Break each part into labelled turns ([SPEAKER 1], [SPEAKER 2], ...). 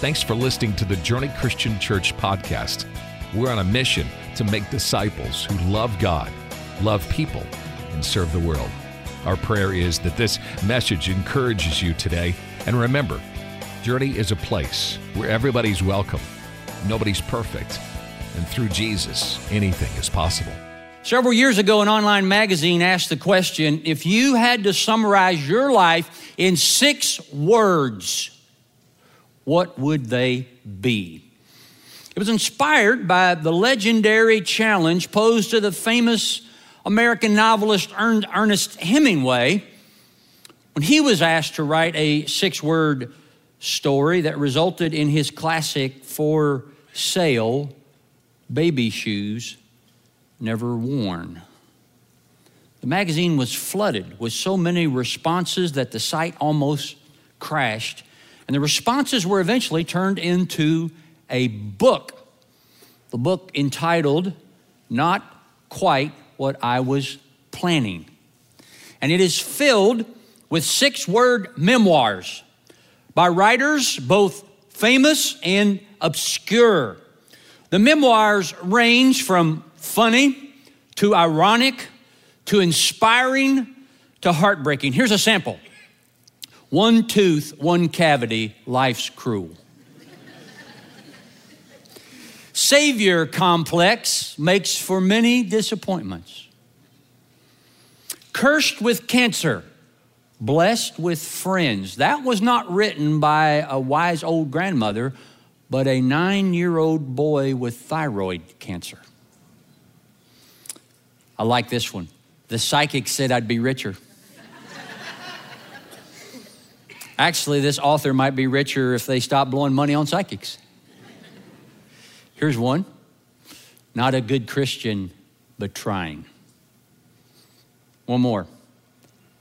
[SPEAKER 1] Thanks for listening to the Journey Christian Church podcast. We're on a mission to make disciples who love God, love people, and serve the world. Our prayer is that this message encourages you today. And remember, Journey is a place where everybody's welcome, nobody's perfect, and through Jesus, anything is possible.
[SPEAKER 2] Several years ago, an online magazine asked the question if you had to summarize your life in six words, what would they be? It was inspired by the legendary challenge posed to the famous American novelist Ernest Hemingway when he was asked to write a six word story that resulted in his classic For Sale Baby Shoes Never Worn. The magazine was flooded with so many responses that the site almost crashed, and the responses were eventually turned into a book. The book entitled Not Quite What I Was Planning. And it is filled with six word memoirs by writers both famous and obscure. The memoirs range from funny to ironic to inspiring to heartbreaking. Here's a sample one tooth, one cavity, life's cruel. Savior complex makes for many disappointments. Cursed with cancer, blessed with friends. That was not written by a wise old grandmother, but a nine year old boy with thyroid cancer. I like this one. The psychic said I'd be richer. Actually, this author might be richer if they stop blowing money on psychics. Here's one not a good Christian, but trying. One more.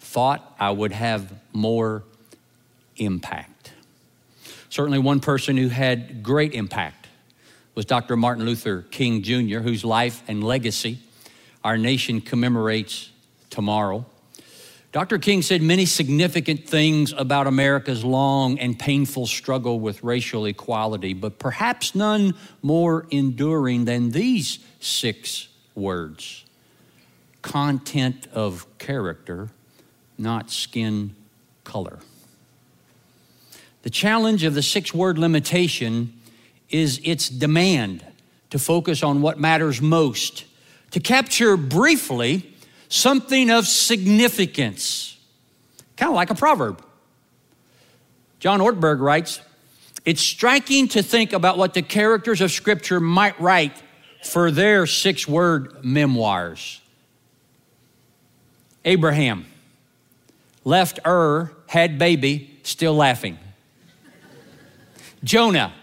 [SPEAKER 2] Thought I would have more impact. Certainly, one person who had great impact was Dr. Martin Luther King Jr., whose life and legacy our nation commemorates tomorrow. Dr. King said many significant things about America's long and painful struggle with racial equality, but perhaps none more enduring than these six words content of character, not skin color. The challenge of the six word limitation is its demand to focus on what matters most, to capture briefly something of significance, kind of like a proverb. John Ortberg writes, It's striking to think about what the characters of Scripture might write for their six word memoirs. Abraham left Ur, had baby, still laughing. Jonah,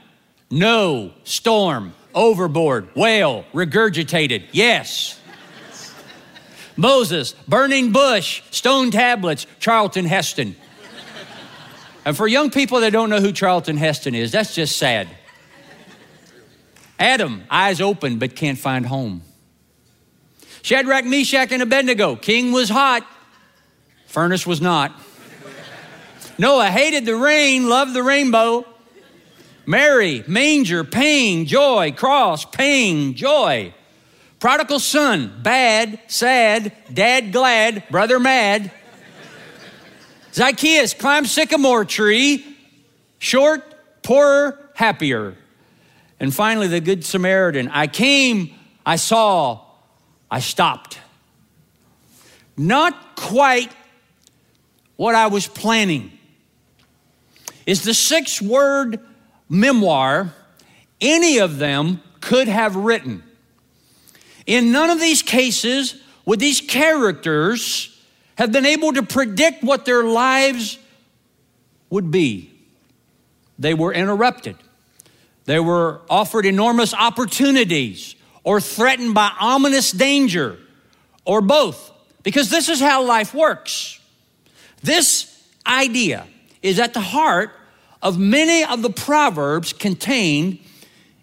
[SPEAKER 2] no, storm, overboard, whale, regurgitated, yes. Moses, burning bush, stone tablets, Charlton Heston. And for young people that don't know who Charlton Heston is, that's just sad. Adam, eyes open but can't find home. Shadrach, Meshach, and Abednego, king was hot, furnace was not. Noah hated the rain, loved the rainbow. Mary, manger, pain, joy, cross, pain, joy. Prodigal son, bad, sad, dad glad, brother mad. Zacchaeus climbed sycamore tree, short, poorer, happier. And finally, the Good Samaritan I came, I saw, I stopped. Not quite what I was planning. Is the six word memoir any of them could have written. In none of these cases would these characters have been able to predict what their lives would be. They were interrupted. They were offered enormous opportunities or threatened by ominous danger or both, because this is how life works. This idea is at the heart of many of the proverbs contained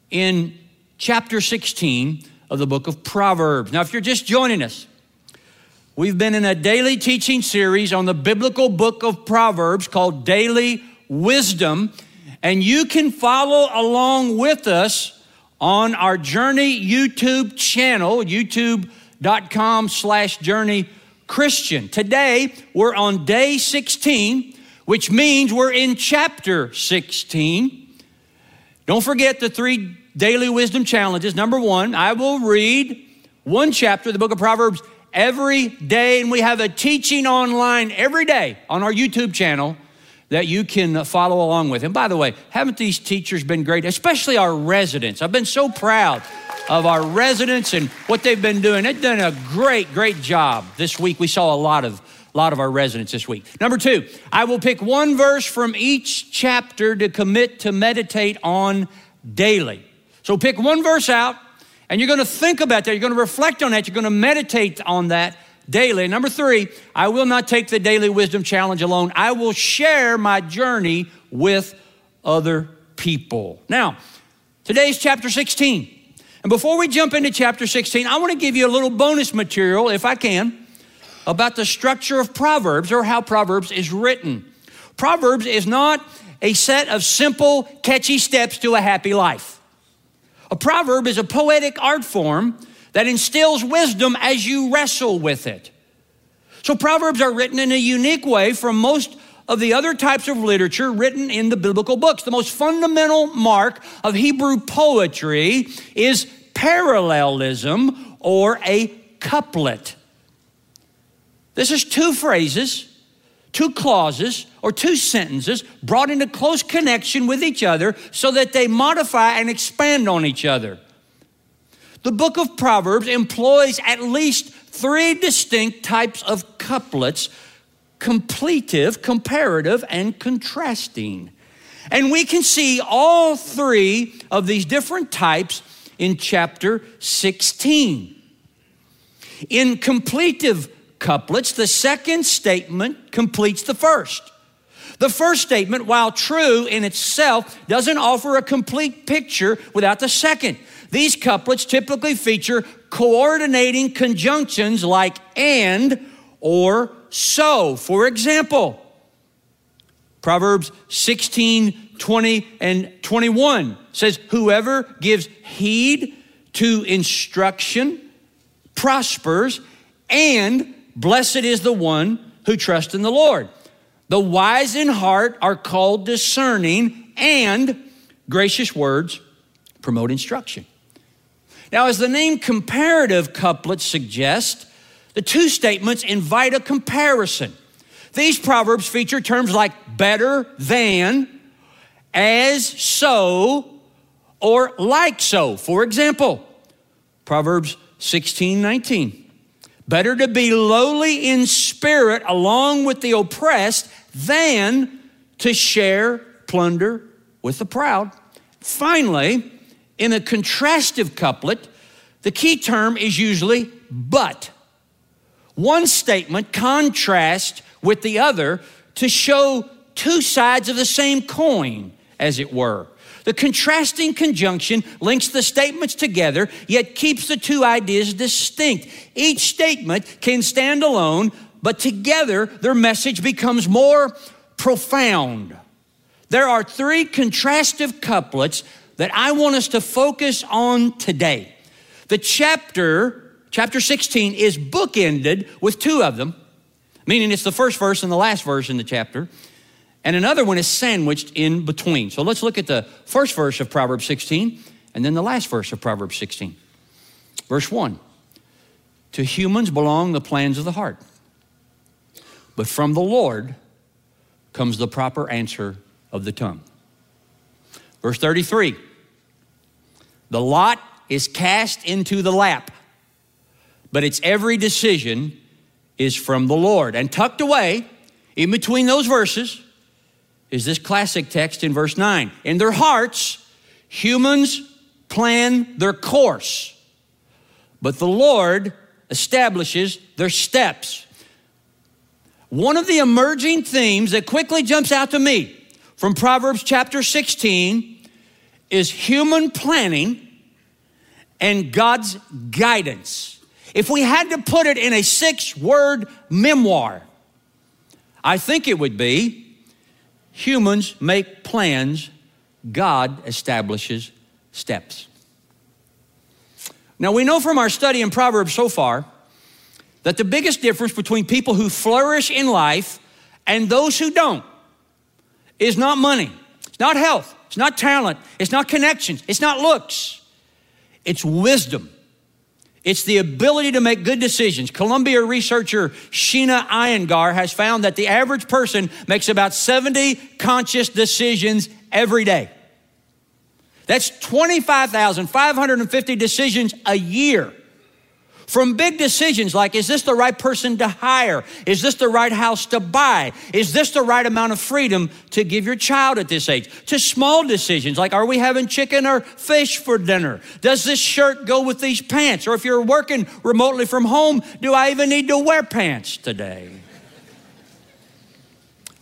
[SPEAKER 2] in chapter 16 of the book of Proverbs. Now, if you're just joining us, we've been in a daily teaching series on the biblical book of Proverbs called Daily Wisdom. And you can follow along with us on our Journey YouTube channel, youtube.com slash journey Christian. Today, we're on day 16, which means we're in chapter 16. Don't forget the three daily wisdom challenges. Number one, I will read one chapter of the book of Proverbs every day, and we have a teaching online every day on our YouTube channel that you can follow along with. And by the way, haven't these teachers been great, especially our residents? I've been so proud of our residents and what they've been doing. They've done a great, great job. This week we saw a lot of a lot of our residents this week. Number two, I will pick one verse from each chapter to commit to meditate on daily. So pick one verse out, and you're going to think about that. You're going to reflect on that. You're going to meditate on that daily. Number three, I will not take the daily wisdom challenge alone. I will share my journey with other people. Now, today's chapter 16. And before we jump into chapter 16, I want to give you a little bonus material, if I can, about the structure of Proverbs or how Proverbs is written. Proverbs is not a set of simple, catchy steps to a happy life. A proverb is a poetic art form that instills wisdom as you wrestle with it. So, Proverbs are written in a unique way from most of the other types of literature written in the biblical books. The most fundamental mark of Hebrew poetry is parallelism or a couplet. This is two phrases two clauses or two sentences brought into close connection with each other so that they modify and expand on each other. The book of Proverbs employs at least three distinct types of couplets completive, comparative, and contrasting. And we can see all three of these different types in chapter 16. In completive couplets, the second statement completes the first. The first statement, while true in itself, doesn't offer a complete picture without the second. These couplets typically feature coordinating conjunctions like and or so. For example, Proverbs 16, 20, and 21 says, Whoever gives heed to instruction prospers and Blessed is the one who trusts in the Lord. The wise in heart are called discerning, and gracious words promote instruction. Now, as the name comparative couplet suggests, the two statements invite a comparison. These proverbs feature terms like better than, as so, or like so. For example, Proverbs 16 19. Better to be lowly in spirit along with the oppressed than to share plunder with the proud. Finally, in a contrastive couplet, the key term is usually but. One statement contrasts with the other to show two sides of the same coin, as it were. The contrasting conjunction links the statements together, yet keeps the two ideas distinct. Each statement can stand alone, but together their message becomes more profound. There are three contrastive couplets that I want us to focus on today. The chapter, chapter 16, is bookended with two of them, meaning it's the first verse and the last verse in the chapter and another one is sandwiched in between. So let's look at the first verse of Proverbs 16 and then the last verse of Proverbs 16. Verse 1 To humans belong the plans of the heart, but from the Lord comes the proper answer of the tongue. Verse 33 The lot is cast into the lap, but its every decision is from the Lord. And tucked away in between those verses, is this classic text in verse 9. In their hearts, humans plan their course, but the Lord establishes their steps. One of the emerging themes that quickly jumps out to me from Proverbs chapter 16 is human planning and God's guidance. If we had to put it in a six word memoir, I think it would be humans make plans God establishes steps. Now, we know from our study in Proverbs so far that the biggest difference between people who flourish in life and those who don't is not money, it's not health, it's not talent, it's not connections, it's not looks, it's wisdom. It's the ability to make good decisions. Columbia researcher Sheena Iyengar has found that the average person makes about 70 conscious decisions every day. That's 25,550 decisions a year. From big decisions like, is this the right person to hire? Is this the right house to buy? Is this the right amount of freedom to give your child at this age? To small decisions like, are we having chicken or fish for dinner? Does this shirt go with these pants? Or if you're working remotely from home, do I even need to wear pants today?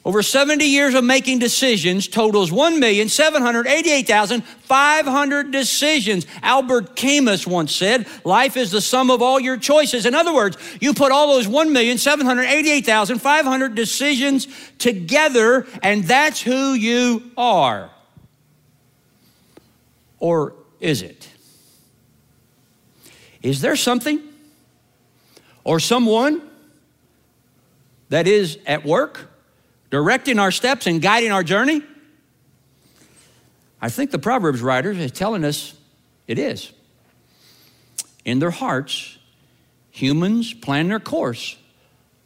[SPEAKER 2] Over 70 years of making decisions totals 1,788,500 decisions. Albert Camus once said, Life is the sum of all your choices. In other words, you put all those 1,788,500 decisions together, and that's who you are. Or is it? Is there something or someone that is at work? Directing our steps and guiding our journey? I think the Proverbs writer is telling us it is. In their hearts, humans plan their course,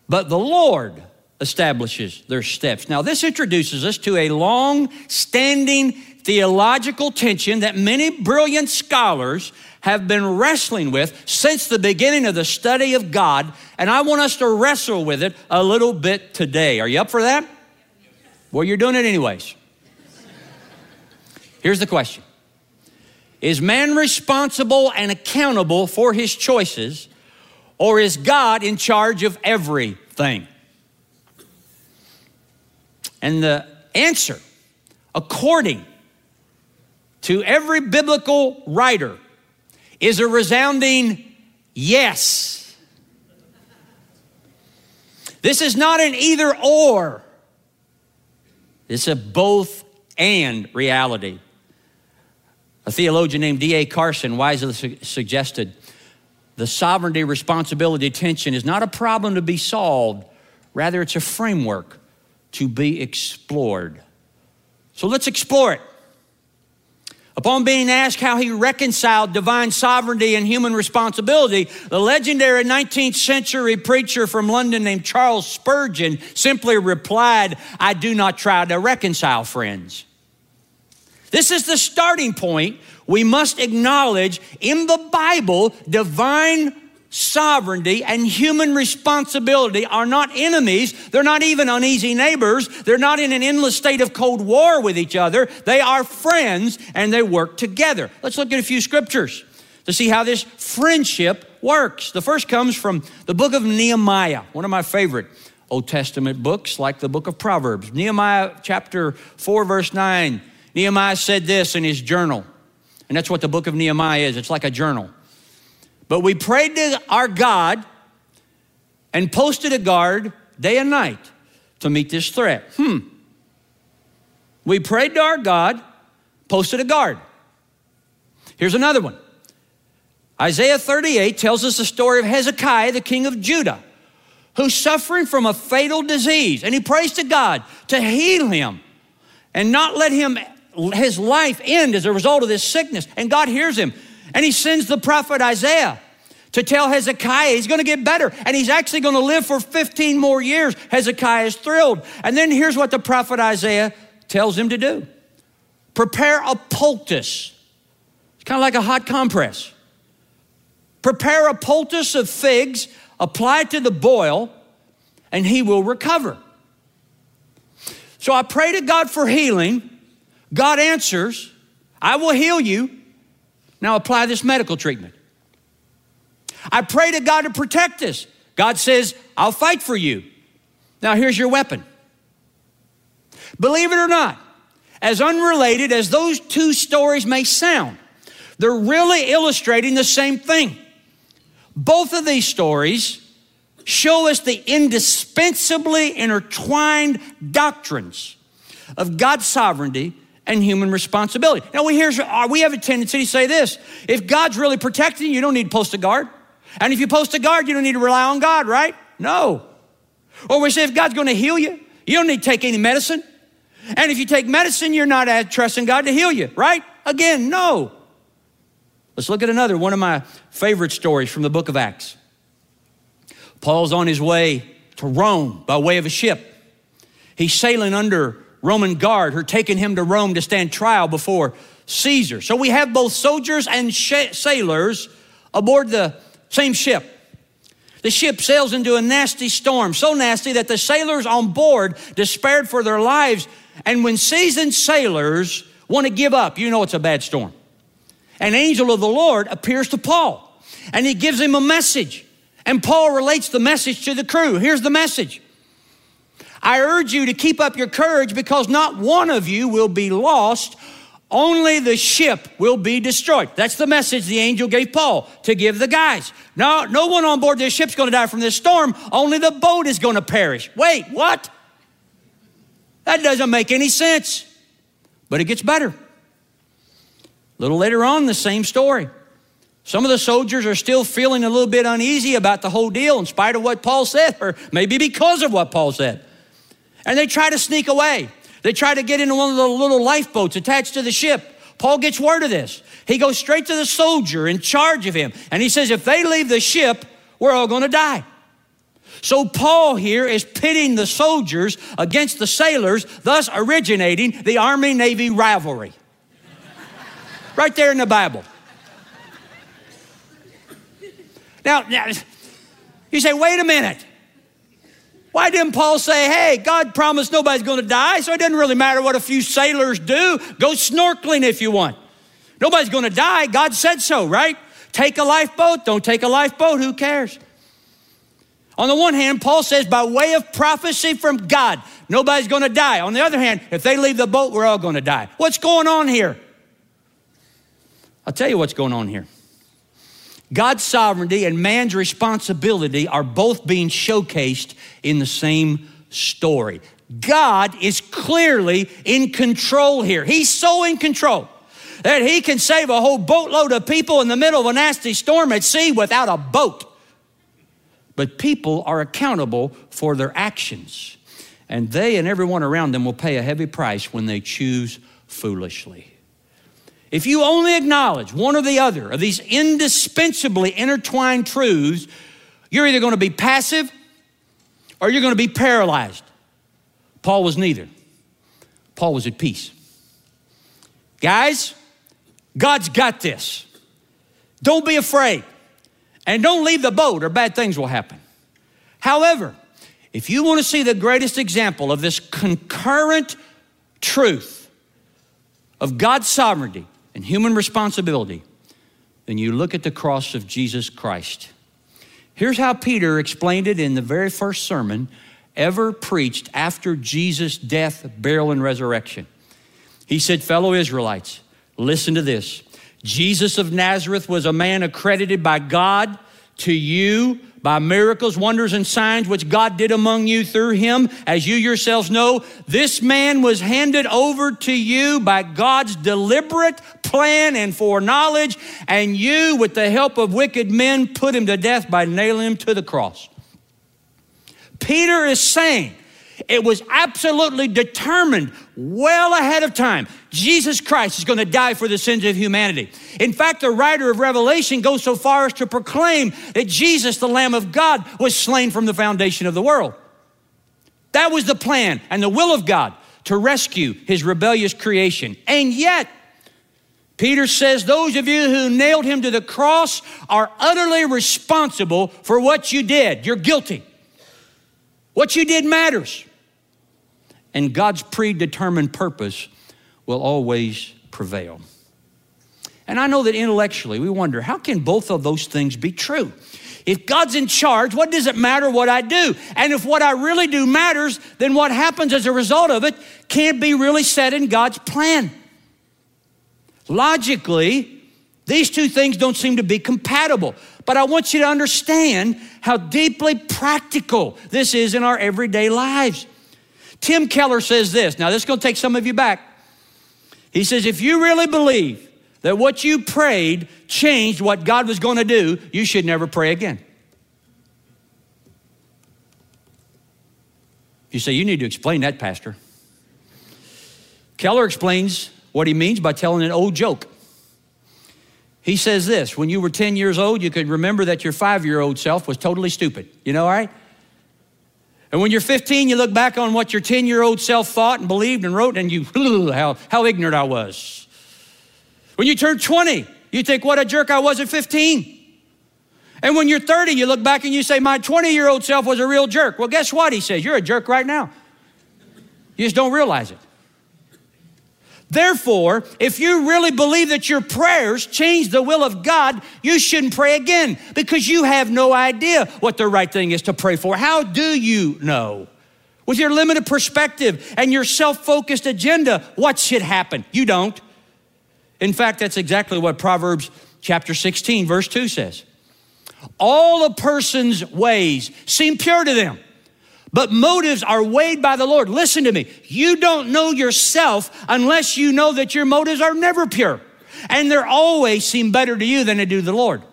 [SPEAKER 2] but the Lord establishes their steps. Now, this introduces us to a long standing theological tension that many brilliant scholars have been wrestling with since the beginning of the study of God, and I want us to wrestle with it a little bit today. Are you up for that? Well, you're doing it anyways. Here's the question Is man responsible and accountable for his choices, or is God in charge of everything? And the answer, according to every biblical writer, is a resounding yes. This is not an either or. It's a both and reality. A theologian named D.A. Carson wisely su- suggested the sovereignty responsibility tension is not a problem to be solved, rather, it's a framework to be explored. So let's explore it. Upon being asked how he reconciled divine sovereignty and human responsibility, the legendary 19th century preacher from London named Charles Spurgeon simply replied, I do not try to reconcile friends. This is the starting point we must acknowledge in the Bible divine sovereignty and human responsibility are not enemies. They're not even uneasy neighbors. They're not in an endless state of cold war with each other. They are friends and they work together. Let's look at a few scriptures to see how this friendship works. The first comes from the book of Nehemiah, one of my favorite Old Testament books, like the book of Proverbs. Nehemiah chapter 4, verse 9. Nehemiah said this in his journal. And that's what the book of Nehemiah is. It's like a journal. But we prayed to our God and posted a guard day and night to meet this threat. Hmm. We prayed to our God, posted a guard. Here's another one. Isaiah 38 tells us the story of Hezekiah, the king of Judah, who's suffering from a fatal disease. And he prays to God to heal him and not let him his life end as a result of this sickness. And God hears him. And he sends the prophet Isaiah to tell Hezekiah he's going to get better and he's actually going to live for 15 more years. Hezekiah is thrilled. And then here's what the prophet Isaiah tells him to do prepare a poultice. It's kind of like a hot compress. Prepare a poultice of figs, apply it to the boil, and he will recover. So I pray to God for healing. God answers, I will heal you. Now apply this medical treatment. I pray to God to protect us. God says, I'll fight for you. Now here's your weapon. Believe it or not, as unrelated as those two stories may sound, they're really illustrating the same thing. Both of these stories show us the indispensably intertwined doctrines of God's sovereignty and human responsibility. Now, we, hear, uh, we have a tendency to say this if God's really protecting you, you don't need to post a guard. And if you post a guard, you don't need to rely on God, right? No. Or we say if God's going to heal you, you don't need to take any medicine. And if you take medicine, you're not trusting God to heal you, right? Again, no. Let's look at another one of my favorite stories from the book of Acts. Paul's on his way to Rome by way of a ship. He's sailing under Roman guard who are taking him to Rome to stand trial before Caesar. So we have both soldiers and sh- sailors aboard the same ship. The ship sails into a nasty storm, so nasty that the sailors on board despaired for their lives. And when seasoned sailors want to give up, you know it's a bad storm. An angel of the Lord appears to Paul and he gives him a message. And Paul relates the message to the crew. Here's the message I urge you to keep up your courage because not one of you will be lost, only the ship will be destroyed. That's the message the angel gave Paul to give the guys. No, no one on board this ship's going to die from this storm, only the boat is going to perish. Wait, what? That doesn't make any sense. But it gets better. A little later on, the same story. Some of the soldiers are still feeling a little bit uneasy about the whole deal in spite of what Paul said, or maybe because of what Paul said. And they try to sneak away. They try to get into one of the little lifeboats attached to the ship. Paul gets word of this. He goes straight to the soldier in charge of him, and he says, If they leave the ship, we're all going to die. So, Paul here is pitting the soldiers against the sailors, thus originating the Army Navy rivalry. right there in the Bible. Now, now, you say, wait a minute. Why didn't Paul say, hey, God promised nobody's going to die, so it doesn't really matter what a few sailors do? Go snorkeling if you want. Nobody's going to die. God said so, right? Take a lifeboat, don't take a lifeboat, who cares? On the one hand, Paul says, by way of prophecy from God, nobody's going to die. On the other hand, if they leave the boat, we're all going to die. What's going on here? I'll tell you what's going on here. God's sovereignty and man's responsibility are both being showcased in the same story. God is clearly in control here. He's so in control that he can save a whole boatload of people in the middle of a nasty storm at sea without a boat. But people are accountable for their actions, and they and everyone around them will pay a heavy price when they choose foolishly. If you only acknowledge one or the other of these indispensably intertwined truths, you're either going to be passive or you're going to be paralyzed. Paul was neither. Paul was at peace. Guys, God's got this. Don't be afraid. And don't leave the boat or bad things will happen. However, if you want to see the greatest example of this concurrent truth of God's sovereignty, and human responsibility, then you look at the cross of Jesus Christ. Here's how Peter explained it in the very first sermon ever preached after Jesus' death, burial, and resurrection. He said, Fellow Israelites, listen to this. Jesus of Nazareth was a man accredited by God to you by miracles, wonders, and signs which God did among you through him, as you yourselves know. This man was handed over to you by God's deliberate plan and foreknowledge, and you, with the help of wicked men, put him to death by nailing him to the cross. Peter is saying, it was absolutely determined well ahead of time. Jesus Christ is going to die for the sins of humanity. In fact, the writer of Revelation goes so far as to proclaim that Jesus, the Lamb of God, was slain from the foundation of the world. That was the plan and the will of God to rescue his rebellious creation. And yet, Peter says, Those of you who nailed him to the cross are utterly responsible for what you did. You're guilty. What you did matters and God's predetermined purpose will always prevail. And I know that intellectually we wonder how can both of those things be true? If God's in charge, what does it matter what I do? And if what I really do matters, then what happens as a result of it can't be really set in God's plan. Logically, these two things don't seem to be compatible. But I want you to understand how deeply practical this is in our everyday lives. Tim Keller says this. Now, this is going to take some of you back. He says, if you really believe that what you prayed changed what God was going to do, you should never pray again. You say, you need to explain that, Pastor. Keller explains what he means by telling an old joke. He says this when you were 10 years old, you could remember that your five year old self was totally stupid. You know, all right? And when you're 15, you look back on what your 10 year old self thought and believed and wrote, and you, how, how ignorant I was. When you turn 20, you think, what a jerk I was at 15. And when you're 30, you look back and you say, my 20 year old self was a real jerk. Well, guess what? He says, you're a jerk right now. You just don't realize it. Therefore, if you really believe that your prayers change the will of God, you shouldn't pray again because you have no idea what the right thing is to pray for. How do you know? With your limited perspective and your self focused agenda, what should happen? You don't. In fact, that's exactly what Proverbs chapter 16, verse 2 says. All a person's ways seem pure to them but motives are weighed by the Lord. Listen to me. You don't know yourself unless you know that your motives are never pure. And they're always seem better to you than they do the Lord.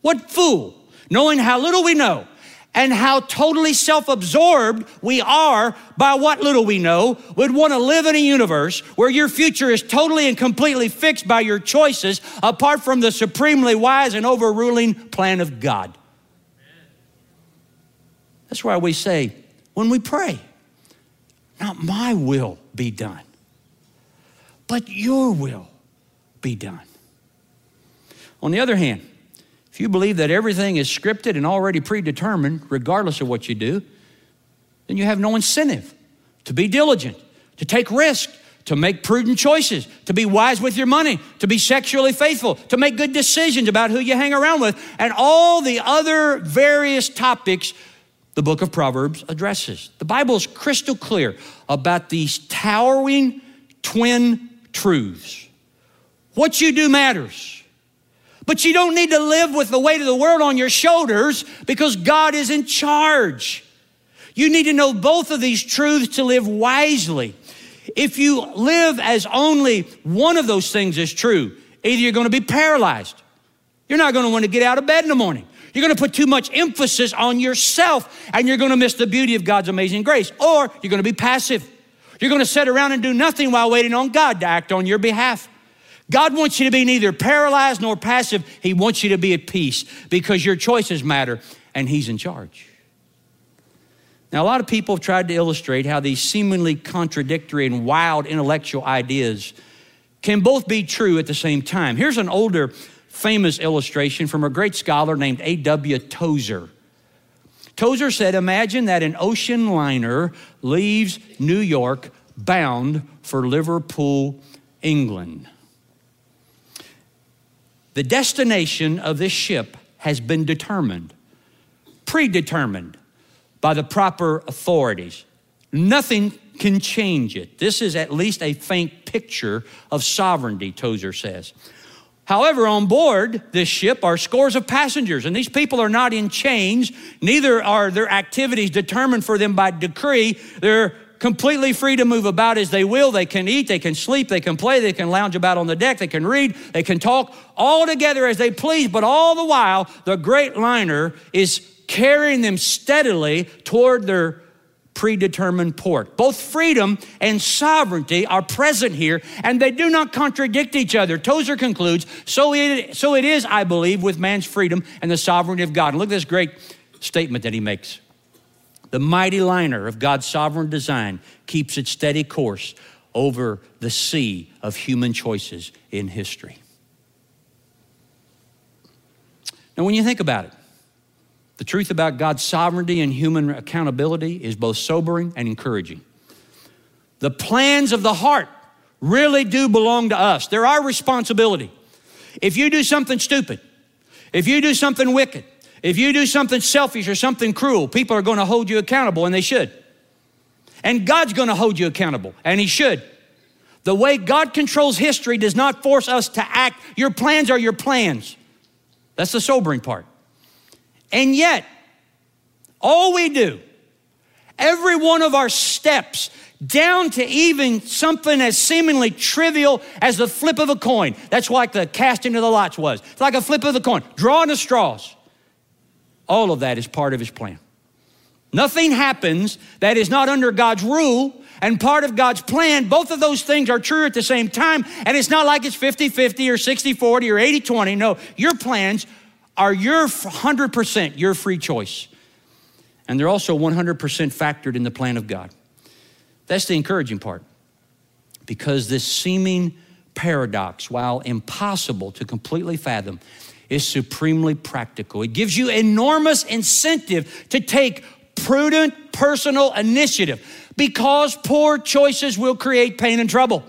[SPEAKER 2] What fool, knowing how little we know and how totally self absorbed we are by what little we know, would want to live in a universe where your future is totally and completely fixed by your choices apart from the supremely wise and overruling plan of God. That's why we say, when we pray. Not my will be done, but your will be done. On the other hand, if you believe that everything is scripted and already predetermined, regardless of what you do, then you have no incentive to be diligent, to take risk, to make prudent choices, to be wise with your money, to be sexually faithful, to make good decisions about who you hang around with, and all the other various topics the book of Proverbs addresses. The Bible is crystal clear about these towering twin truths. What you do matters. But you don't need to live with the weight of the world on your shoulders because God is in charge. You need to know both of these truths to live wisely. If you live as only one of those things is true, either you're going to be paralyzed, you're not going to want to get out of bed in the morning. You're going to put too much emphasis on yourself and you're going to miss the beauty of God's amazing grace. Or you're going to be passive. You're going to sit around and do nothing while waiting on God to act on your behalf. God wants you to be neither paralyzed nor passive. He wants you to be at peace because your choices matter and He's in charge. Now, a lot of people have tried to illustrate how these seemingly contradictory and wild intellectual ideas can both be true at the same time. Here's an older famous illustration from a great scholar named A.W. Tozer. Tozer said, Imagine that an ocean liner leaves New York bound for Liverpool, England. The destination of this ship has been determined, predetermined by the proper authorities. Nothing can change it. This is at least a faint picture of sovereignty, Tozer says. However, on board this ship are scores of passengers, and these people are not in chains, neither are their activities determined for them by decree. They're completely free to move about as they will. They can eat, they can sleep, they can play, they can lounge about on the deck, they can read, they can talk all together as they please, but all the while, the great liner is carrying them steadily toward their predetermined port. Both freedom and sovereignty are present here, and they do not contradict each other. Tozer concludes, so it, so it is, I believe, with man's freedom and the sovereignty of God. And look at this great statement that he makes. The mighty liner of God's sovereign design keeps its steady course over the sea of human choices in history. Now, when you think about it, the truth about God's sovereignty and human accountability is both sobering and encouraging. The plans of the heart really do belong to us. They're our responsibility. If you do something stupid, if you do something wicked, if you do something selfish or something cruel, people are going to hold you accountable, and they should. And God's going to hold you accountable, and He should. The way God controls history does not force us to act. Your plans are your plans. That's the sobering part. And yet, all we do, every one of our steps down to even something as seemingly trivial as the flip of a coin. That's like the casting of the lots was. It's like a flip of the coin, drawing the straws. All of that is part of his plan. Nothing happens that is not under God's rule and part of God's plan. Both of those things are true at the same time. And it's not like it's 50 50 or 60 40 or 80 20. No, your plans are your 100%, your free choice. And they're also 100% factored in the plan of God. That's the encouraging part. Because this seeming paradox, while impossible to completely fathom, is supremely practical. It gives you enormous incentive to take prudent personal initiative because poor choices will create pain and trouble.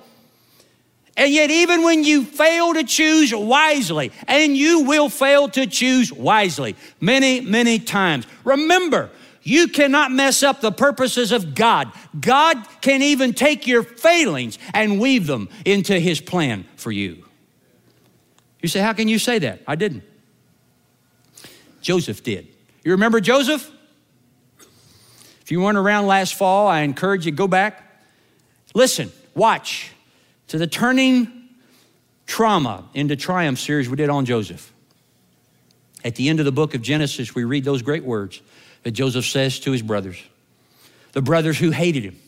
[SPEAKER 2] And yet, even when you fail to choose wisely, and you will fail to choose wisely many, many times, remember, you cannot mess up the purposes of God. God can even take your failings and weave them into His plan for you. You say, How can you say that? I didn't. Joseph did. You remember Joseph? If you weren't around last fall, I encourage you go back. Listen, watch to the turning trauma into triumph series we did on Joseph. At the end of the book of Genesis, we read those great words that Joseph says to his brothers the brothers who hated him,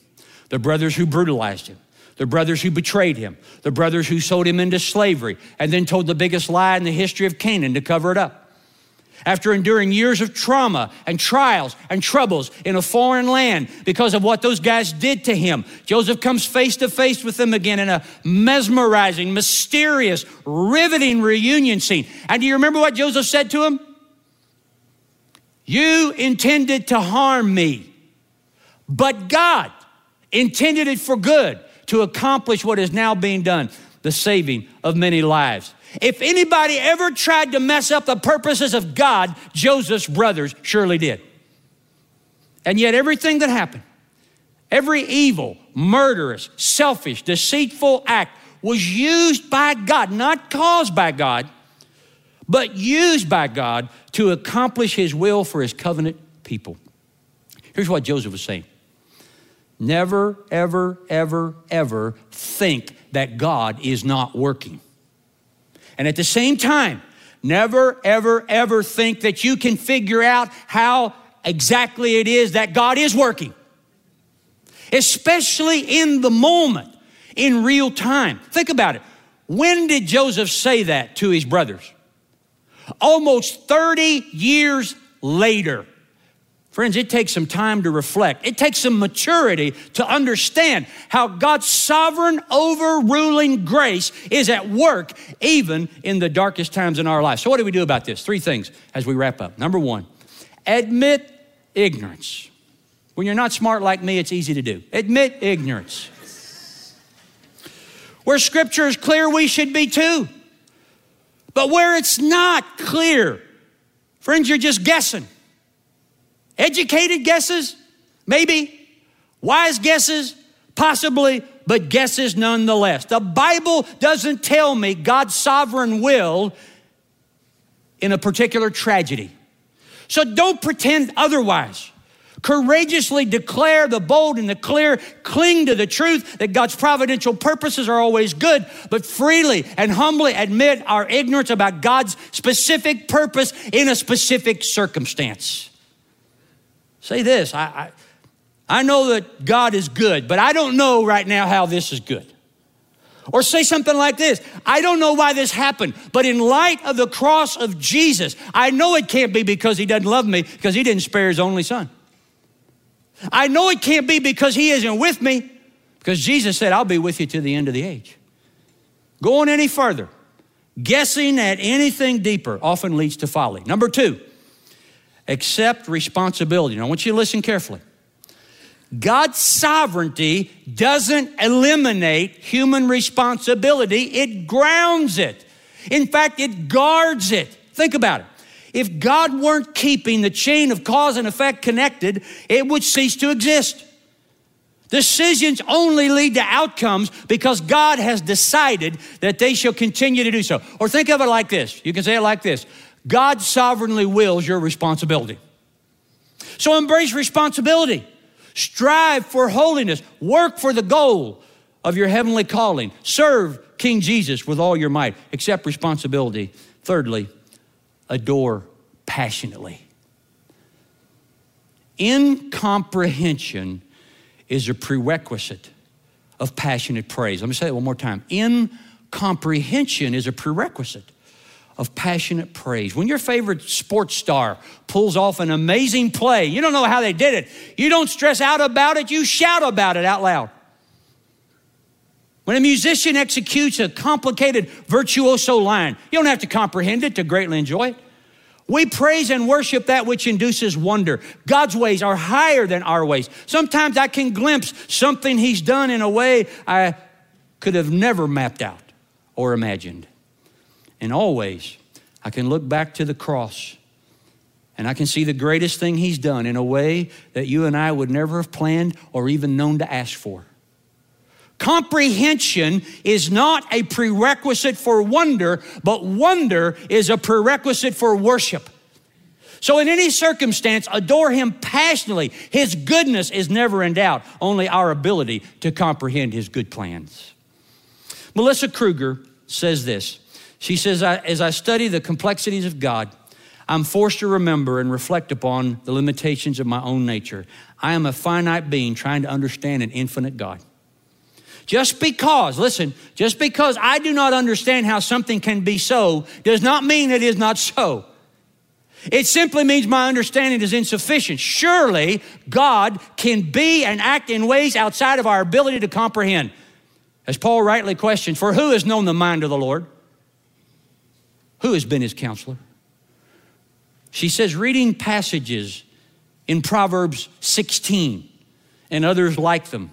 [SPEAKER 2] the brothers who brutalized him, the brothers who betrayed him, the brothers who sold him into slavery, and then told the biggest lie in the history of Canaan to cover it up after enduring years of trauma and trials and troubles in a foreign land because of what those guys did to him. Joseph comes face to face with them again in a mesmerizing, mysterious, riveting reunion scene. And do you remember what Joseph said to him? You intended to harm me, but God intended it for good to accomplish what is now being done the saving of many lives. If anybody ever tried to mess up the purposes of God, Joseph's brothers surely did. And yet, everything that happened, every evil, murderous, selfish, deceitful act was used by God, not caused by God, but used by God to accomplish His will for His covenant people. Here's what Joseph was saying Never, ever, ever, ever think that God is not working. And at the same time, never, ever, ever think that you can figure out how exactly it is that God is working, especially in the moment, in real time. Think about it. When did Joseph say that to his brothers? Almost 30 years later. Friends, it takes some time to reflect. It takes some maturity to understand how God's sovereign, overruling grace is at work even in the darkest times in our lives. So, what do we do about this? Three things as we wrap up. Number one, admit ignorance. When you're not smart like me, it's easy to do. Admit ignorance. Where scripture is clear, we should be too. But where it's not clear, friends, you're just guessing. Educated guesses? Maybe. Wise guesses? Possibly, but guesses nonetheless. The Bible doesn't tell me God's sovereign will in a particular tragedy. So don't pretend otherwise. Courageously declare the bold and the clear, cling to the truth that God's providential purposes are always good, but freely and humbly admit our ignorance about God's specific purpose in a specific circumstance. Say this I, I, I know that God is good, but I don't know right now how this is good. Or say something like this I don't know why this happened, but in light of the cross of Jesus, I know it can't be because he doesn't love me, because he didn't spare his only son. I know it can't be because he isn't with me, because Jesus said, I'll be with you to the end of the age. Going any further, guessing at anything deeper often leads to folly. Number two, accept responsibility. Now, I want you to listen carefully. God's sovereignty doesn't eliminate human responsibility, it grounds it. In fact, it guards it. Think about it. If God weren't keeping the chain of cause and effect connected, it would cease to exist. Decisions only lead to outcomes because God has decided that they shall continue to do so. Or think of it like this you can say it like this God sovereignly wills your responsibility. So embrace responsibility. Strive for holiness. Work for the goal of your heavenly calling. Serve King Jesus with all your might. Accept responsibility. Thirdly, adore passionately. Incomprehension is a prerequisite of passionate praise. Let me say it one more time. Incomprehension is a prerequisite of passionate praise. When your favorite sports star pulls off an amazing play, you don't know how they did it. You don't stress out about it, you shout about it out loud. When a musician executes a complicated virtuoso line, you don't have to comprehend it to greatly enjoy it. We praise and worship that which induces wonder. God's ways are higher than our ways. Sometimes I can glimpse something He's done in a way I could have never mapped out or imagined. And always, I can look back to the cross and I can see the greatest thing He's done in a way that you and I would never have planned or even known to ask for. Comprehension is not a prerequisite for wonder, but wonder is a prerequisite for worship. So, in any circumstance, adore Him passionately. His goodness is never in doubt, only our ability to comprehend His good plans. Melissa Kruger says this She says, As I study the complexities of God, I'm forced to remember and reflect upon the limitations of my own nature. I am a finite being trying to understand an infinite God. Just because, listen, just because I do not understand how something can be so does not mean it is not so. It simply means my understanding is insufficient. Surely God can be and act in ways outside of our ability to comprehend. As Paul rightly questions, for who has known the mind of the Lord? Who has been his counselor? She says, reading passages in Proverbs 16 and others like them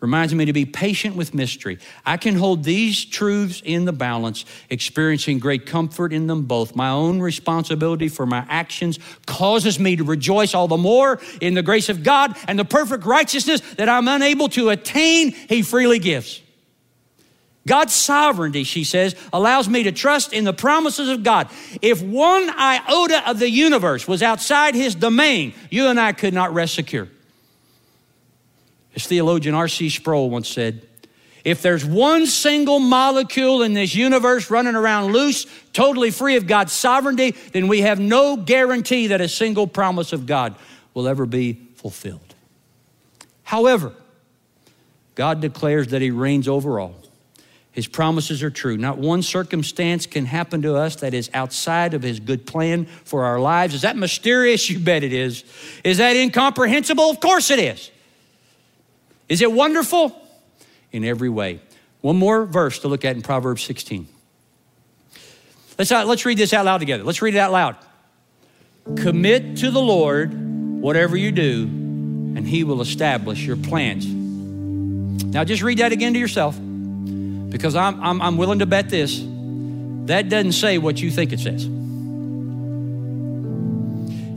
[SPEAKER 2] reminds me to be patient with mystery. I can hold these truths in the balance, experiencing great comfort in them both. My own responsibility for my actions causes me to rejoice all the more in the grace of God and the perfect righteousness that I'm unable to attain, He freely gives. God's sovereignty, she says, allows me to trust in the promises of God. If one iota of the universe was outside His domain, you and I could not rest secure. As theologian R.C. Sproul once said, if there's one single molecule in this universe running around loose, totally free of God's sovereignty, then we have no guarantee that a single promise of God will ever be fulfilled. However, God declares that He reigns over all. His promises are true. Not one circumstance can happen to us that is outside of His good plan for our lives. Is that mysterious? You bet it is. Is that incomprehensible? Of course it is. Is it wonderful? In every way. One more verse to look at in Proverbs 16. Let's, uh, let's read this out loud together. Let's read it out loud. Commit to the Lord whatever you do, and He will establish your plans. Now, just read that again to yourself because I'm, I'm, I'm willing to bet this. That doesn't say what you think it says.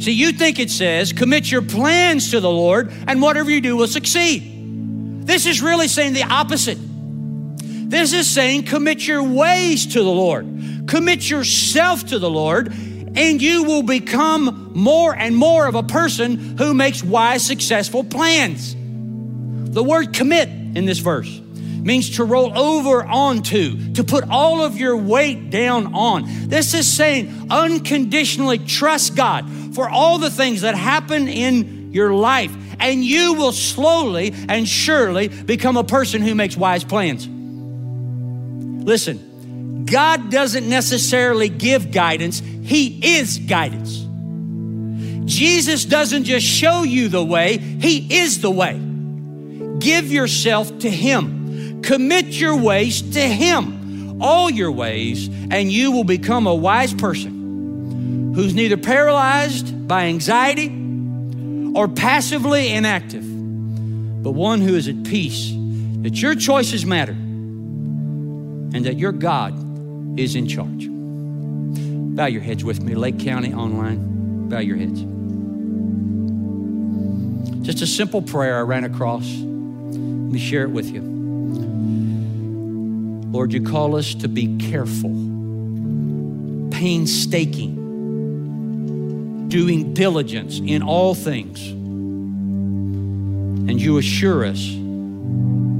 [SPEAKER 2] See, you think it says, commit your plans to the Lord, and whatever you do will succeed. This is really saying the opposite. This is saying commit your ways to the Lord, commit yourself to the Lord, and you will become more and more of a person who makes wise, successful plans. The word commit in this verse means to roll over onto, to put all of your weight down on. This is saying unconditionally trust God for all the things that happen in your life and you will slowly and surely become a person who makes wise plans. Listen, God doesn't necessarily give guidance, He is guidance. Jesus doesn't just show you the way, He is the way. Give yourself to Him, commit your ways to Him, all your ways, and you will become a wise person who's neither paralyzed by anxiety or passively inactive, but one who is at peace that your choices matter and that your God is in charge. Bow your heads with me, Lake County Online. Bow your heads. Just a simple prayer I ran across. Let me share it with you. Lord, you call us to be careful, painstaking doing diligence in all things. and you assure us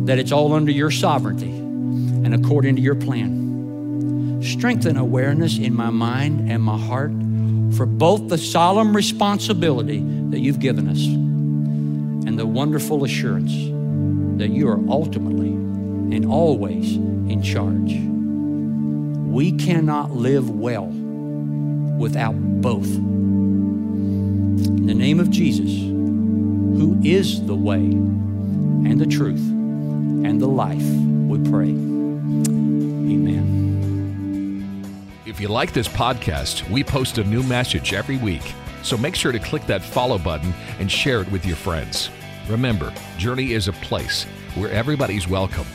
[SPEAKER 2] that it's all under your sovereignty and according to your plan. Strengthen awareness in my mind and my heart for both the solemn responsibility that you've given us and the wonderful assurance that you are ultimately and always in charge. We cannot live well without both. In the name of Jesus, who is the way and the truth and the life, we pray. Amen.
[SPEAKER 1] If you like this podcast, we post a new message every week. So make sure to click that follow button and share it with your friends. Remember, Journey is a place where everybody's welcome,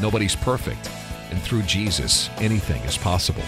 [SPEAKER 1] nobody's perfect, and through Jesus, anything is possible.